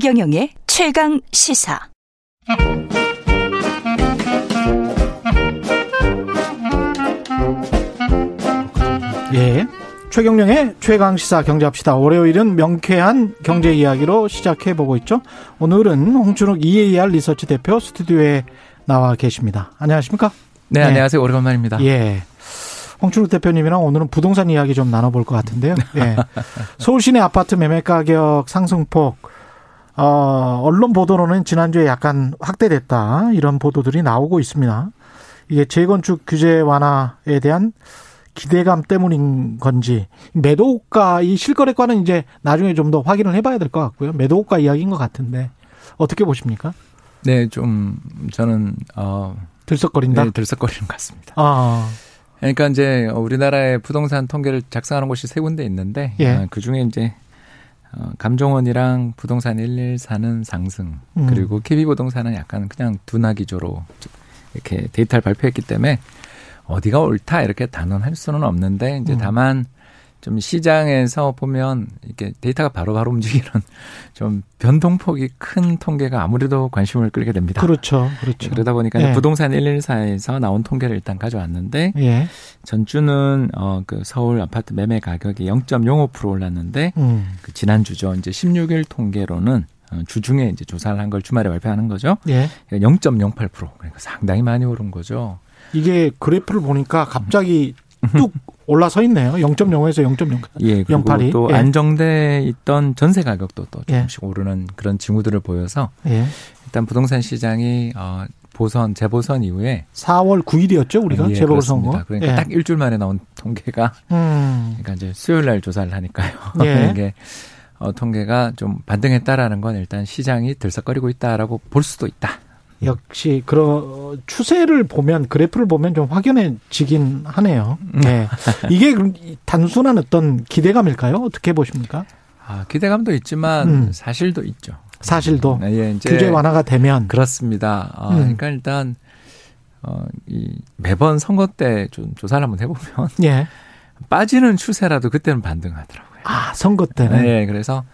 최경영의 최강 시사. 예. 최경령의 최강시사 경제합시다. 월요일은 명쾌한 경제 이야기로 시작해 보고 있죠. 오늘은 홍춘욱 EAR 리서치 대표 스튜디오에 나와 계십니다. 안녕하십니까? 네, 네. 안녕하세요. 오래간만입니다. 예. 홍춘욱 대표님이랑 오늘은 부동산 이야기 좀 나눠볼 것 같은데요. 예. 서울 시내 아파트 매매 가격 상승폭, 어, 언론 보도로는 지난주에 약간 확대됐다. 이런 보도들이 나오고 있습니다. 이게 재건축 규제 완화에 대한 기대감 때문인 건지 매도가 이 실거래가는 이제 나중에 좀 더 확인을 해봐야 될 것 같고요. 매도가 이야기인 것 같은데 어떻게 보십니까? 네, 좀 저는 어 들썩거린다. 네, 들썩거리는 것 같습니다. 아. 그러니까 이제 우리나라의 부동산 통계를 작성하는 곳이 세 군데 있는데 예. 어, 그 중에 이제 어, 감정원이랑 부동산 114는 상승 음. 그리고 KB 부동산은 약간 그냥 둔화 기조로 이렇게 데이터를 발표했기 때문에 어디가 옳다 이렇게 단언할 수는 없는데 이제 음. 다만 좀 시장에서 보면 이렇게 데이터가 바로 바로 움직이는 좀 변동폭이 큰 통계가 아무래도 관심을 끌게 됩니다. 그렇죠. 그렇죠. 그러다 보니까 예. 부동산 114에서 나온 통계를 일단 가져왔는데 예. 전주는 어그 서울 아파트 매매 가격이 0.05% 올랐는데 음. 그 지난주죠. 이제 16일 통계로는 어, 주중에 이제 조사를 한 걸 주말에 발표하는 거죠. 예. 0.08% 그러니까 상당히 많이 오른 거죠. 이게 그래프를 보니까 갑자기 뚝 올라서 있네요. 0.05에서 0.0. 예, 그리고 0.82? 또 예. 안정돼 있던 전세 가격도 또 예. 조금씩 오르는 그런 징후들을 보여서 예. 일단 부동산 시장이 어 보선 재보선 이후에 4월 9일이었죠, 우리가 예, 재보궐선거. 그렇습니다. 그러니까 예. 딱 일주일 만에 나온 통계가 음. 그러니까 이제 수요일 날 조사를 하니까요. 예. 이게 어, 통계가 좀 반등했다라는 건 일단 시장이 들썩거리고 있다라고 볼 수도 있다. 역시 그런 추세를 보면 그래프를 보면 좀 확연해지긴 하네요. 음. 네. 이게 단순한 어떤 기대감일까요? 어떻게 보십니까? 아, 기대감도 있지만 음. 사실도 있죠. 사실도 네, 예, 이제 규제 완화가 되면 그렇습니다. 어, 음. 그러니까 일단 어, 이 매번 선거 때 좀 조사를 한번 해보면 예. 빠지는 추세라도 그때는 반등하더라고요. 아 선거 때는 네, 그래서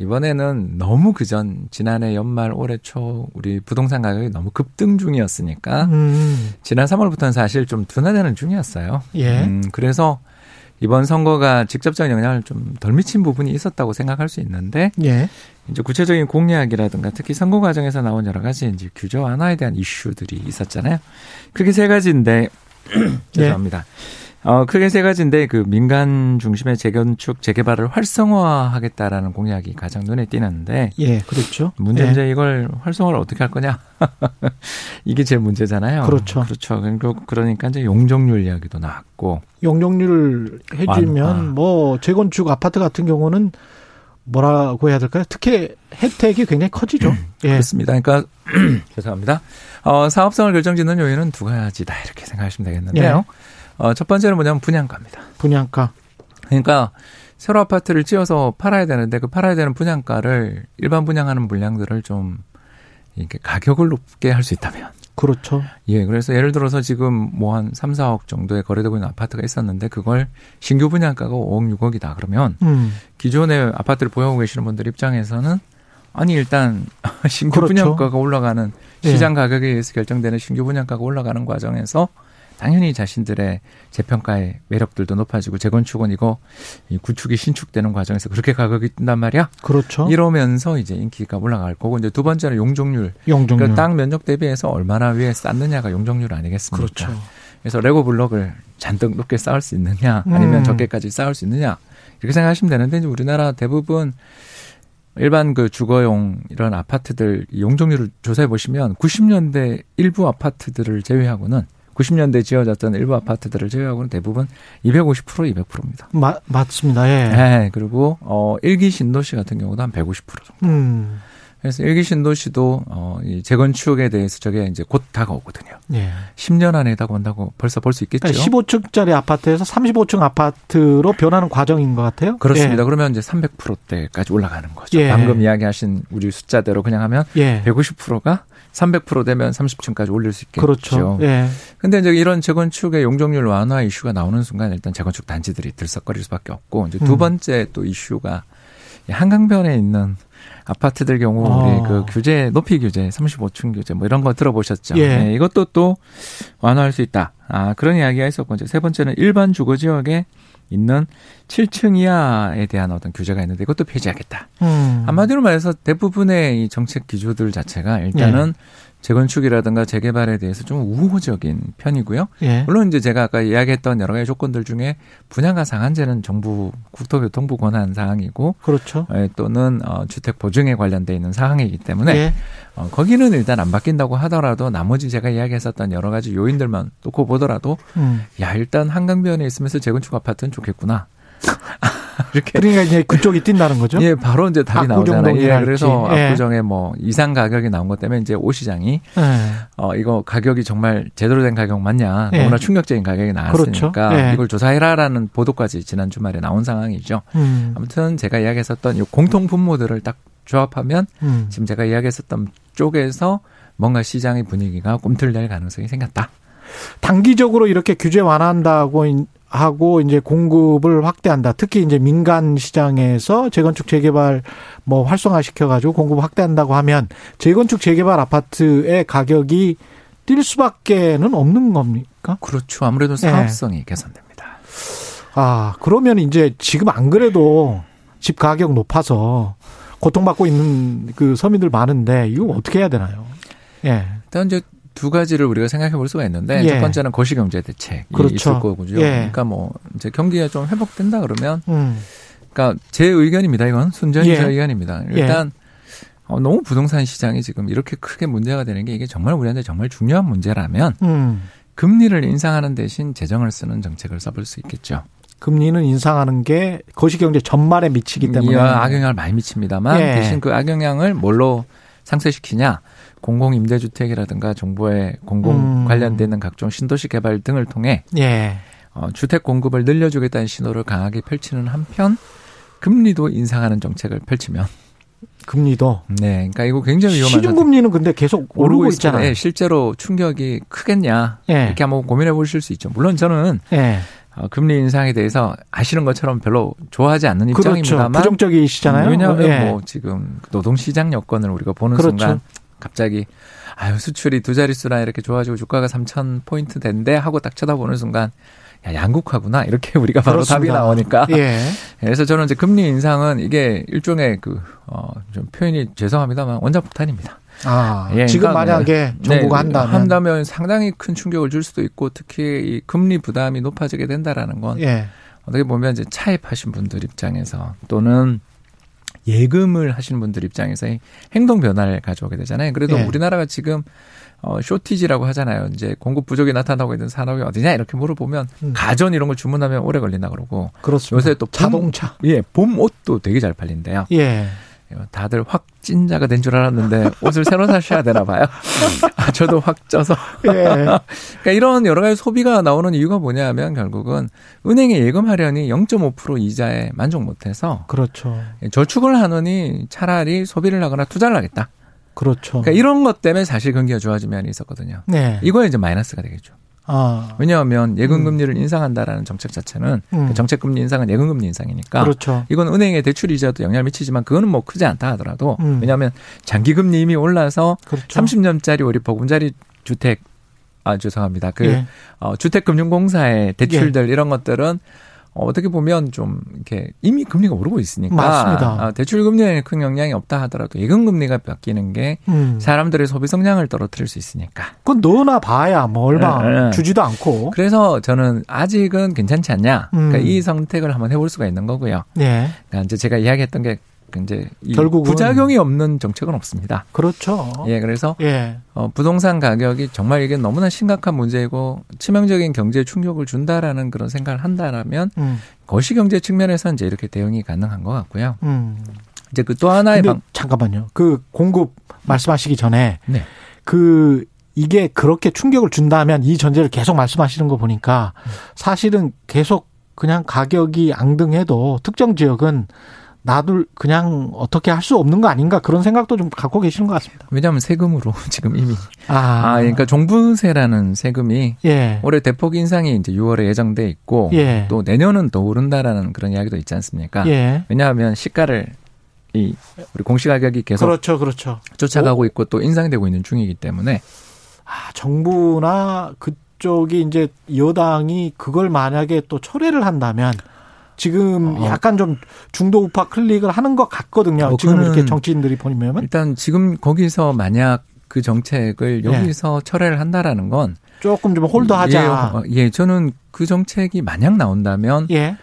이번에는 너무 그전 지난해 연말 올해 초 우리 부동산 가격이 너무 급등 중이었으니까 음. 지난 3월부터는 사실 좀 둔화되는 중이었어요. 예. 음, 그래서 이번 선거가 직접적인 영향을 좀 덜 미친 부분이 있었다고 생각할 수 있는데 예. 이제 구체적인 공약이라든가 특히 선거 과정에서 나온 여러 가지 이제 규제 완화에 대한 이슈들이 있었잖아요. 크게 세 가지인데 죄송합니다. 어, 크게 세 가지인데 그 민간 중심의 재건축 재개발을 활성화하겠다라는 공약이 가장 눈에 띄는데 예. 그렇죠. 문제는 예. 이걸 활성화를 어떻게 할 거냐 이게 제일 문제잖아요. 그렇죠. 그렇죠. 그러니까 이제 용적률 이야기도 나왔고 용적률을 해주면 완화. 뭐 재건축 아파트 같은 경우는 뭐라고 해야 될까요? 특혜 혜택이 굉장히 커지죠. 예. 그렇습니다. 그러니까 죄송합니다. 어, 사업성을 결정짓는 요인은 두 가지다 이렇게 생각하시면 되겠는데요. 예. 어, 첫 번째는 뭐냐면 분양가입니다. 분양가. 그러니까 새로 아파트를 지어서 팔아야 되는데 그 팔아야 되는 분양가를 일반 분양하는 물량들을 좀 이렇게 가격을 높게 할 수 있다면. 그렇죠. 예, 그래서 예를 들어서 지금 뭐 한 3, 4억 정도에 거래되고 있는 아파트가 있었는데 그걸 신규 분양가가 5억, 6억이다 그러면 음. 기존의 아파트를 보유하고 계시는 분들 입장에서는 아니 일단 신규 그렇죠. 분양가가 올라가는 예. 시장 가격에 의해서 결정되는 신규 분양가가 올라가는 과정에서 당연히 자신들의 재평가의 매력들도 높아지고 재건축은 이거 이 구축이 신축되는 과정에서 그렇게 가격이 뜬단 말이야. 그렇죠. 이러면서 이제 인기가 올라갈 거고 이제 두 번째는 용적률. 용적률. 그러니까 땅 면적 대비해서 얼마나 위에 쌓느냐가 용적률 아니겠습니까? 그렇죠. 그래서 레고 블록을 잔뜩 높게 쌓을 수 있느냐 아니면 음. 적게까지 쌓을 수 있느냐 이렇게 생각하시면 되는데 이제 우리나라 대부분 일반 그 주거용 이런 아파트들 용적률을 조사해 보시면 90년대 일부 아파트들을 제외하고는 90년대 지어졌던 일부 아파트들을 제외하고는 대부분 250% 200%입니다. 마, 맞습니다. 예. 네. 그리고 어 일기 신도시 같은 경우도 한 150% 정도. 음. 그래서 일기 신도시도 어이 재건축에 대해서 저게 이제 곧 다가오거든요. 예. 10년 안에 다가온다고 벌써 볼 수 있겠죠. 그러니까 15층짜리 아파트에서 35층 아파트로 변하는 과정인 것 같아요. 그렇습니다. 예. 그러면 이제 300%대까지 올라가는 거죠. 예. 방금 이야기하신 우리 숫자대로 그냥 하면 예. 150%가 300% 되면 30층까지 올릴 수 있겠죠. 그렇죠. 예. 근데 이제 이런 재건축의 용적률 완화 이슈가 나오는 순간 일단 재건축 단지들이 들썩거릴 수밖에 없고 이제 두 음. 번째 또 이슈가 한강변에 있는 아파트들 경우 어. 우리 그 규제 높이 규제 35층 규제 뭐 이런 거 들어보셨죠? 예. 네, 이것도 또 완화할 수 있다. 아 그런 이야기가 있었고 이제 세 번째는 일반 주거 지역에 있는 7층 이하에 대한 어떤 규제가 있는데 이것도 폐지하겠다. 음. 한마디로 말해서 대부분의 이 정책 기조들 자체가 일단은 재건축이라든가 재개발에 대해서 좀 우호적인 편이고요. 예. 물론 이제 제가 아까 이야기했던 여러 가지 조건들 중에 분양가 상한제는 정부 국토교통부 권한 사항이고 그렇죠. 예, 또는 어, 주택 보증에 관련돼 있는 사항이기 때문에 예. 어, 거기는 일단 안 바뀐다고 하더라도 나머지 제가 이야기했었던 여러 가지 요인들만 놓고 보더라도 음. 야 일단 한강변에 있으면서 재건축 아파트는 좋겠구나. 이렇게 그러니까 이제 그쪽이 뛴다는 거죠. 예, 바로 이제 답이 나오잖아요. 예. 그래서 예. 압구정에 뭐 이상 가격이 나온 것 때문에 이제 오 시장이 예. 어 이거 가격이 정말 제대로 된 가격 맞냐? 예. 너무나 충격적인 가격이 나왔으니까 그렇죠. 예. 이걸 조사해라라는 보도까지 지난 주말에 나온 상황이죠. 음. 아무튼 제가 이야기했었던 이 공통 분모들을 딱 조합하면 음. 지금 제가 이야기했었던 쪽에서 뭔가 시장의 분위기가 꿈틀댈 가능성이 생겼다. 단기적으로 이렇게 규제 완화한다고 인- 하고 이제 공급을 확대한다. 특히 이제 민간 시장에서 재건축 재개발 뭐 활성화 시켜 가지고 공급 확대한다고 하면 재건축 재개발 아파트의 가격이 뛸 수밖에는 없는 겁니까? 그렇죠. 아무래도 네. 사업성이 개선됩니다. 아, 그러면 이제 지금 안 그래도 집 가격 높아서 고통받고 있는 그 서민들 많은데 이거 어떻게 해야 되나요? 예. 일단 이제 두 가지를 우리가 생각해 볼 수가 있는데 예. 첫 번째는 거시경제 대책이 그렇죠. 있을 거고요. 예. 그러니까 뭐 이제 경기가 좀 회복된다 그러면 음. 그러니까 제 의견입니다. 이건 순전히 예. 제 의견입니다. 일단 어, 너무 부동산 시장이 지금 이렇게 크게 문제가 되는 게 이게 정말 우리한테 정말 중요한 문제라면 음. 금리를 인상하는 대신 재정을 쓰는 정책을 써볼 수 있겠죠. 금리는 인상하는 게 거시경제 전말에 미치기 때문에 이 악영향을 많이 미칩니다만 예. 대신 그 악영향을 뭘로 상쇄시키냐? 공공 임대주택이라든가 정부의 공공 음. 관련되는 각종 신도시 개발 등을 통해 예. 어, 주택 공급을 늘려주겠다는 신호를 강하게 펼치는 한편 금리도 인상하는 정책을 펼치면 금리도 네, 그러니까 이거 굉장히 위험한 시중 금리는 근데 계속 오르고 있습니다. 있잖아요. 예, 실제로 충격이 크겠냐 예. 이렇게 한번 고민해 보실 수 있죠. 물론 저는 예. 어, 금리 인상에 대해서 아시는 것처럼 별로 좋아하지 않는 그렇죠. 입장입니다만 부정적이시잖아요. 왜냐하면 예. 뭐 지금 노동 시장 여건을 우리가 보는 그렇죠. 순간 갑자기 아유 수출이 두 자릿수나 이렇게 좋아지고 주가가 3천 포인트 된대 하고 딱 쳐다보는 순간 야 양극화구나 이렇게 우리가 바로 답이 그렇습니다. 나오니까 예. 그래서 저는 이제 금리 인상은 이게 일종의 그어좀 표현이 죄송합니다만 원자폭탄입니다. 아, 예, 지금 그러니까 만약에 정부가 네, 한다면 한다면 상당히 큰 충격을 줄 수도 있고 특히 이 금리 부담이 높아지게 된다라는 건 예. 어떻게 보면 이제 차입하신 분들 입장에서 또는 예금을 하시는 분들 입장에서의 행동 변화를 가져오게 되잖아요. 그래도 예. 우리나라가 지금 어 쇼티지라고 하잖아요. 이제 공급 부족이 나타나고 있는 산업이 어디냐 이렇게 물어보면 음. 가전 이런 걸 주문하면 오래 걸린다 그러고 그렇습니다. 요새 또 봄- 자동차. 예, 봄 옷도 되게 잘 팔린대요. 예. 다들 확 찐자가 된 줄 알았는데 옷을 새로 사셔야 되나 봐요. 아, 저도 확 쪄서. 예. 그러니까 이런 여러 가지 소비가 나오는 이유가 뭐냐면 결국은 은행에 예금하려니 0.5% 이자에 만족 못해서 그렇죠. 저축을 하느니 차라리 소비를 하거나 투자를 하겠다. 그렇죠. 그러니까 이런 것 때문에 사실 경기가 좋아진 면이 있었거든요. 네. 이거에 이제 마이너스가 되겠죠. 아. 왜냐하면 예금금리를 인상한다라는 정책 자체는 음. 정책금리 인상은 예금금리 인상이니까 그렇죠. 이건 은행의 대출 이자도 영향을 미치지만 그거는 뭐 크지 않다 하더라도 음. 왜냐하면 장기금리 이미 올라서 그렇죠. 30년짜리 우리 보금자리 주택 아 죄송합니다. 그 예. 어, 주택금융공사의 대출들 이런 것들은 어, 어떻게 보면 좀 이렇게 이미 금리가 오르고 있으니까 맞습니다. 아, 대출 금리에 큰 영향이 없다 하더라도 예금 금리가 바뀌는 게 음. 사람들의 소비 성장을 떨어뜨릴 수 있으니까. 그건 넣어나 봐야 뭐 얼마 예, 예. 주지도 않고. 그래서 저는 아직은 괜찮지 않냐. 그러니까 음. 이 선택을 한번 해볼 수가 있는 거고요. 예. 그러니까 이제 제가 이야기했던 게 이제 이 결국은 부작용이 없는 정책은 없습니다. 그렇죠. 예, 그래서 예. 어, 부동산 가격이 정말 이게 너무나 심각한 문제이고 치명적인 경제 충격을 준다라는 그런 생각을 한다라면 음. 거시경제 측면에서 이제 이렇게 대응이 가능한 것 같고요. 음. 이제 그 또 하나의 방, 잠깐만요. 그 공급 말씀하시기 전에 네. 그 이게 그렇게 충격을 준다면 이 전제를 계속 말씀하시는 거 보니까 사실은 계속 그냥 가격이 앙등해도 특정 지역은 놔둘 그냥 어떻게 할 수 없는 거 아닌가 그런 생각도 좀 갖고 계시는 것 같습니다. 왜냐하면 세금으로 지금 이미 아, 아, 그러니까 종부세라는 세금이 예, 올해 대폭 인상이 이제 6월에 예정돼 있고 예. 또 내년은 더 오른다라는 그런 이야기도 있지 않습니까? 예, 왜냐하면 시가를 이 우리 공시 가격이 계속 그렇죠, 그렇죠. 쫓아가고 있고 또 인상되고 있는 중이기 때문에 아, 정부나 그 쪽이 이제 여당이 그걸 만약에 또 철회를 한다면 지금 어. 약간 좀 중도 우파 클릭을 하는 것 같거든요. 어, 지금 이렇게 정치인들이 보면 일단 지금 거기서 만약 그 정책을 네. 여기서 철회를 한다라는 건 조금 좀 홀더하자. 예, 예, 저는 그 정책이 만약 나온다면 예.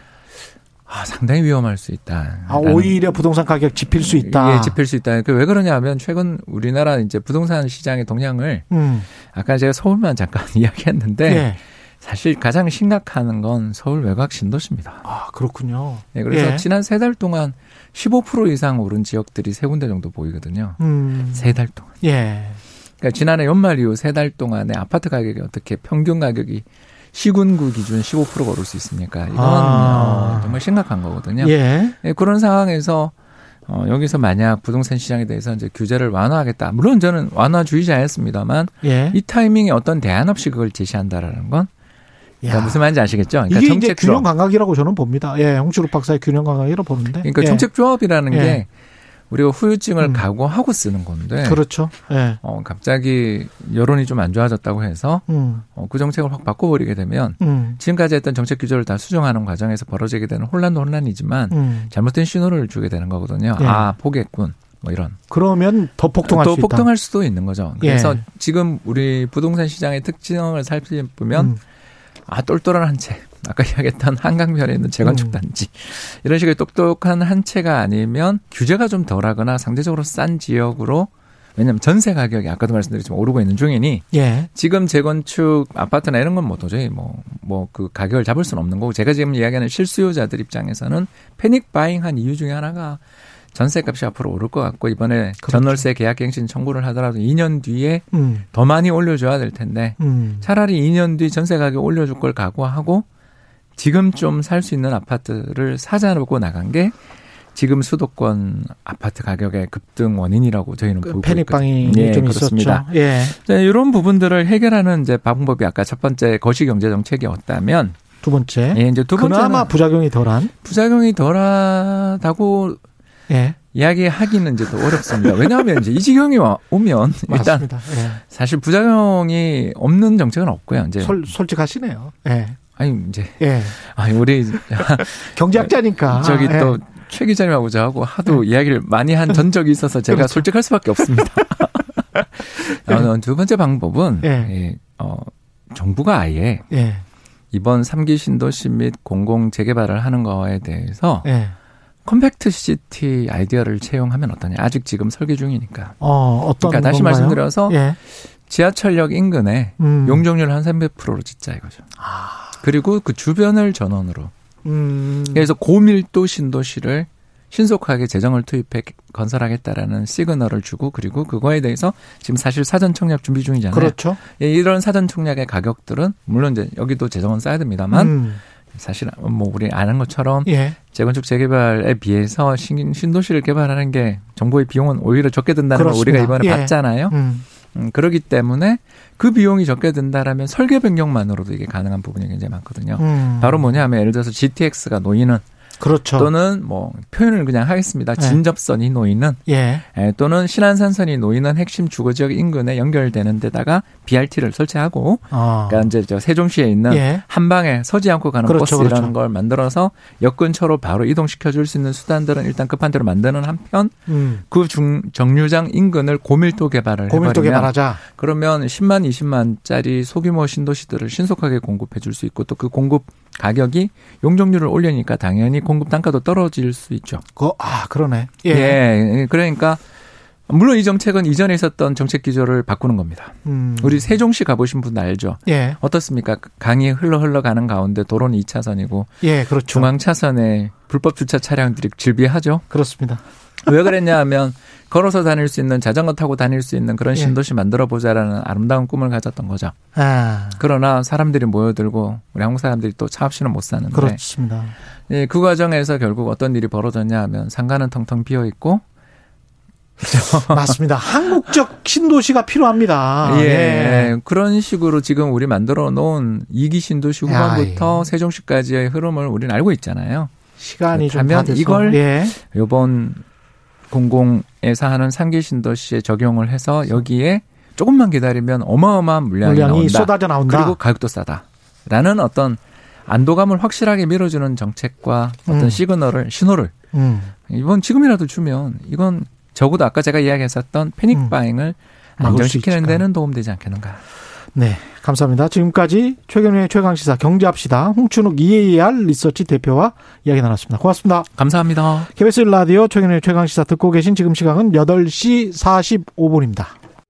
아, 상당히 위험할 수 있다. 아, 오히려 부동산 가격 짚힐 수 있다. 예, 짚힐 수 있다. 그 왜 그러냐면 최근 우리나라 이제 부동산 시장의 동향을 음. 아까 제가 서울만 잠깐 이야기했는데 예. 사실 가장 심각한 건 서울 외곽 신도시입니다. 아, 그렇군요. 네, 그래서 예. 지난 세 달 동안 15% 이상 오른 지역들이 세 군데 정도 보이거든요. 음. 세달 동안. 예. 그러니까 지난해 연말 이후 세 달 동안에 아파트 가격이 어떻게 평균 가격이 시군구 기준 15%가 오를 수 있습니까? 이건 아. 어, 정말 심각한 거거든요. 예. 예, 그런 상황에서 어, 여기서 만약 부동산 시장에 대해서 이제 규제를 완화하겠다. 물론 저는 완화주의자였습니다만 예. 이 타이밍에 어떤 대안 없이 그걸 제시한다라는 건 그러니까 야. 무슨 말인지 아시겠죠? 그러니까 이게 이제 정책 균형. 감각이라고 저는 봅니다. 예, 홍치록 박사의 균형 감각이라고 보는데. 그러니까 예. 정책 조합이라는 예. 게 우리가 후유증을 음. 각오하고 쓰는 건데 그렇죠. 예. 어, 갑자기 여론이 좀 안 좋아졌다고 해서 음. 어, 그 정책을 확 바꿔버리게 되면 음. 지금까지 했던 정책 규제를 다 수정하는 과정에서 벌어지게 되는 혼란도 혼란이지만 음. 잘못된 신호를 주게 되는 거거든요. 예. 아 포기했군. 뭐 이런. 그러면 더수 있다. 폭등할 수도 있는 거죠. 그래서 예. 지금 우리 부동산 시장의 특징을 살펴보면 음. 아 똘똘한 한 채. 아까 이야기했던 한강변에 있는 재건축 음. 단지 이런 식의 똑똑한 한 채가 아니면 규제가 좀 덜하거나 상대적으로 싼 지역으로 왜냐하면 전세 가격이 아까도 말씀드렸지만 오르고 있는 중이니 예. 지금 재건축 아파트나 이런 건 뭐 도저히 뭐 뭐 그 가격을 잡을 수는 없는 거고 제가 지금 이야기하는 실수요자들 입장에서는 패닉 바잉한 이유 중에 하나가 전세값이 앞으로 오를 것 같고 이번에 그렇죠. 전월세 계약갱신 청구를 하더라도 2년 뒤에 음. 더 많이 올려줘야 될 텐데 음. 차라리 2년 뒤 전세 가격 올려줄 걸 각오하고 지금 좀 살 수 있는 아파트를 사자놓고 나간 게 지금 수도권 아파트 가격의 급등 원인이라고 저희는 보고 그 패닉방이 있거든요. 예, 좀 그렇습니다. 있었죠. 예. 네, 이런 부분들을 해결하는 이제 방법이 아까 첫 번째 거시경제 정책이었다면 두 번째. 예, 이제 두 번째는 그나마 부작용이 덜한. 부작용이 덜하다고 예. 이야기하기는 이제 더 어렵습니다. 왜냐하면 이제 이 지경이 와- 오면 일단 맞습니다. 예. 사실 부작용이 없는 정책은 없고요. 이제 솔, 솔직하시네요. 예. 아니 이제 예. 아니 우리 경제학자니까. 저기 예. 또 최 기자님하고 저하고 하도 이야기를 많이 한 전적이 있어서 제가 그렇죠. 솔직할 수밖에 없습니다. 어, 두 번째 방법은 예. 예, 어, 정부가 아예 예. 이번 3기 신도시 및 공공 재개발을 하는 거에 대해서 예. compact city 아이디어를 채용하면 어떠냐. 아직 지금 설계 중이니까. 어, 어떤 그러니까 다시 건가요? 말씀드려서 예. 지하철역 인근에 음. 용적률 한 300%로 짓자 이거죠. 그리고 그 주변을 전원으로. 음. 그래서 고밀도 신도시를 신속하게 재정을 투입해 건설하겠다라는 시그널을 주고 그리고 그거에 대해서 지금 사실 사전 청약 준비 중이잖아요. 그렇죠. 예, 이런 사전 청약의 가격들은 물론 이제 여기도 재정은 써야 됩니다만 음. 사실 뭐 우리 아는 것처럼 예. 재건축 재개발에 비해서 신, 신도시를 개발하는 게 정부의 비용은 오히려 적게 든다는 걸 그렇습니다. 우리가 이번에 예. 봤잖아요. 음. 음, 그렇기 때문에 그 비용이 적게 든다라면 설계 변경만으로도 이게 가능한 부분이 굉장히 많거든요. 음. 바로 뭐냐면 예를 들어서 GTX가 놓이는 그렇죠. 또는 뭐 표현을 그냥 하겠습니다. 네. 진접선이 놓이는 예. 예, 또는 신안산선이 놓이는 핵심 주거 지역 인근에 연결되는 데다가 BRT를 설치하고 어. 그러니까 이제 저 세종시에 있는 예. 한 방에 서지 않고 가는 그렇죠, 버스라는 그렇죠. 걸 만들어서 역 근처로 바로 이동시켜 줄 수 있는 수단들은 일단 급한 대로 만드는 한편 음. 그중 정류장 인근을 고밀도 개발을 고밀도 개발하자. 그러면 10만 20만짜리 소규모 신도시들을 신속하게 공급해 줄 수 있고 또 그 공급 가격이 용적률을 올리니까 당연히 공급 단가도 떨어질 수 있죠. 그, 아, 그러네. 예. 예. 그러니까 물론 이 정책은 이전에 있었던 정책 기조를 바꾸는 겁니다. 음. 우리 세종시 가보신 분 알죠? 예. 어떻습니까? 강이 흘러 흘러가는 가운데 도로는 2차선이고 예, 그렇죠. 중앙 차선에 불법 주차 차량들이 질비하죠. 그렇습니다. 왜 그랬냐 하면 걸어서 다닐 수 있는 자전거 타고 다닐 수 있는 그런 예. 신도시 만들어 보자라는 아름다운 꿈을 가졌던 거죠. 아. 그러나 사람들이 모여들고 우리 한국 사람들이 또 차 없이는 못 사는데 그렇습니다. 예, 그 과정에서 결국 어떤 일이 벌어졌냐 하면 상가는 텅텅 비어 있고 맞습니다. 한국적 신도시가 필요합니다. 예, 그런 식으로 지금 우리 만들어 놓은 이기 신도시 후반부터 야, 예. 세종시까지의 흐름을 우리는 알고 있잖아요. 시간이 좀 그렇다면. 이걸 예. 요번 공공에서 하는 상계 신도 시에 적용을 해서 여기에 조금만 기다리면 어마어마한 물량이, 물량이 나온다. 쏟아져 나온다. 그리고 가격도 싸다라는 어떤 안도감을 확실하게 밀어주는 정책과 어떤 음. 시그널을 신호를 음. 이번 지금이라도 주면 이건 적어도 아까 제가 이야기했었던 패닉 음. 바잉을 안정시키는? 데는 도움되지 않겠는가. 네, 감사합니다. 지금까지 최경영의 최강시사 경제합시다. 홍춘욱 EAR 리서치 대표와 이야기 나눴습니다. 고맙습니다. 감사합니다. KBS 라디오 최경영의 최강시사 듣고 계신 지금 시각은 8시 45분입니다.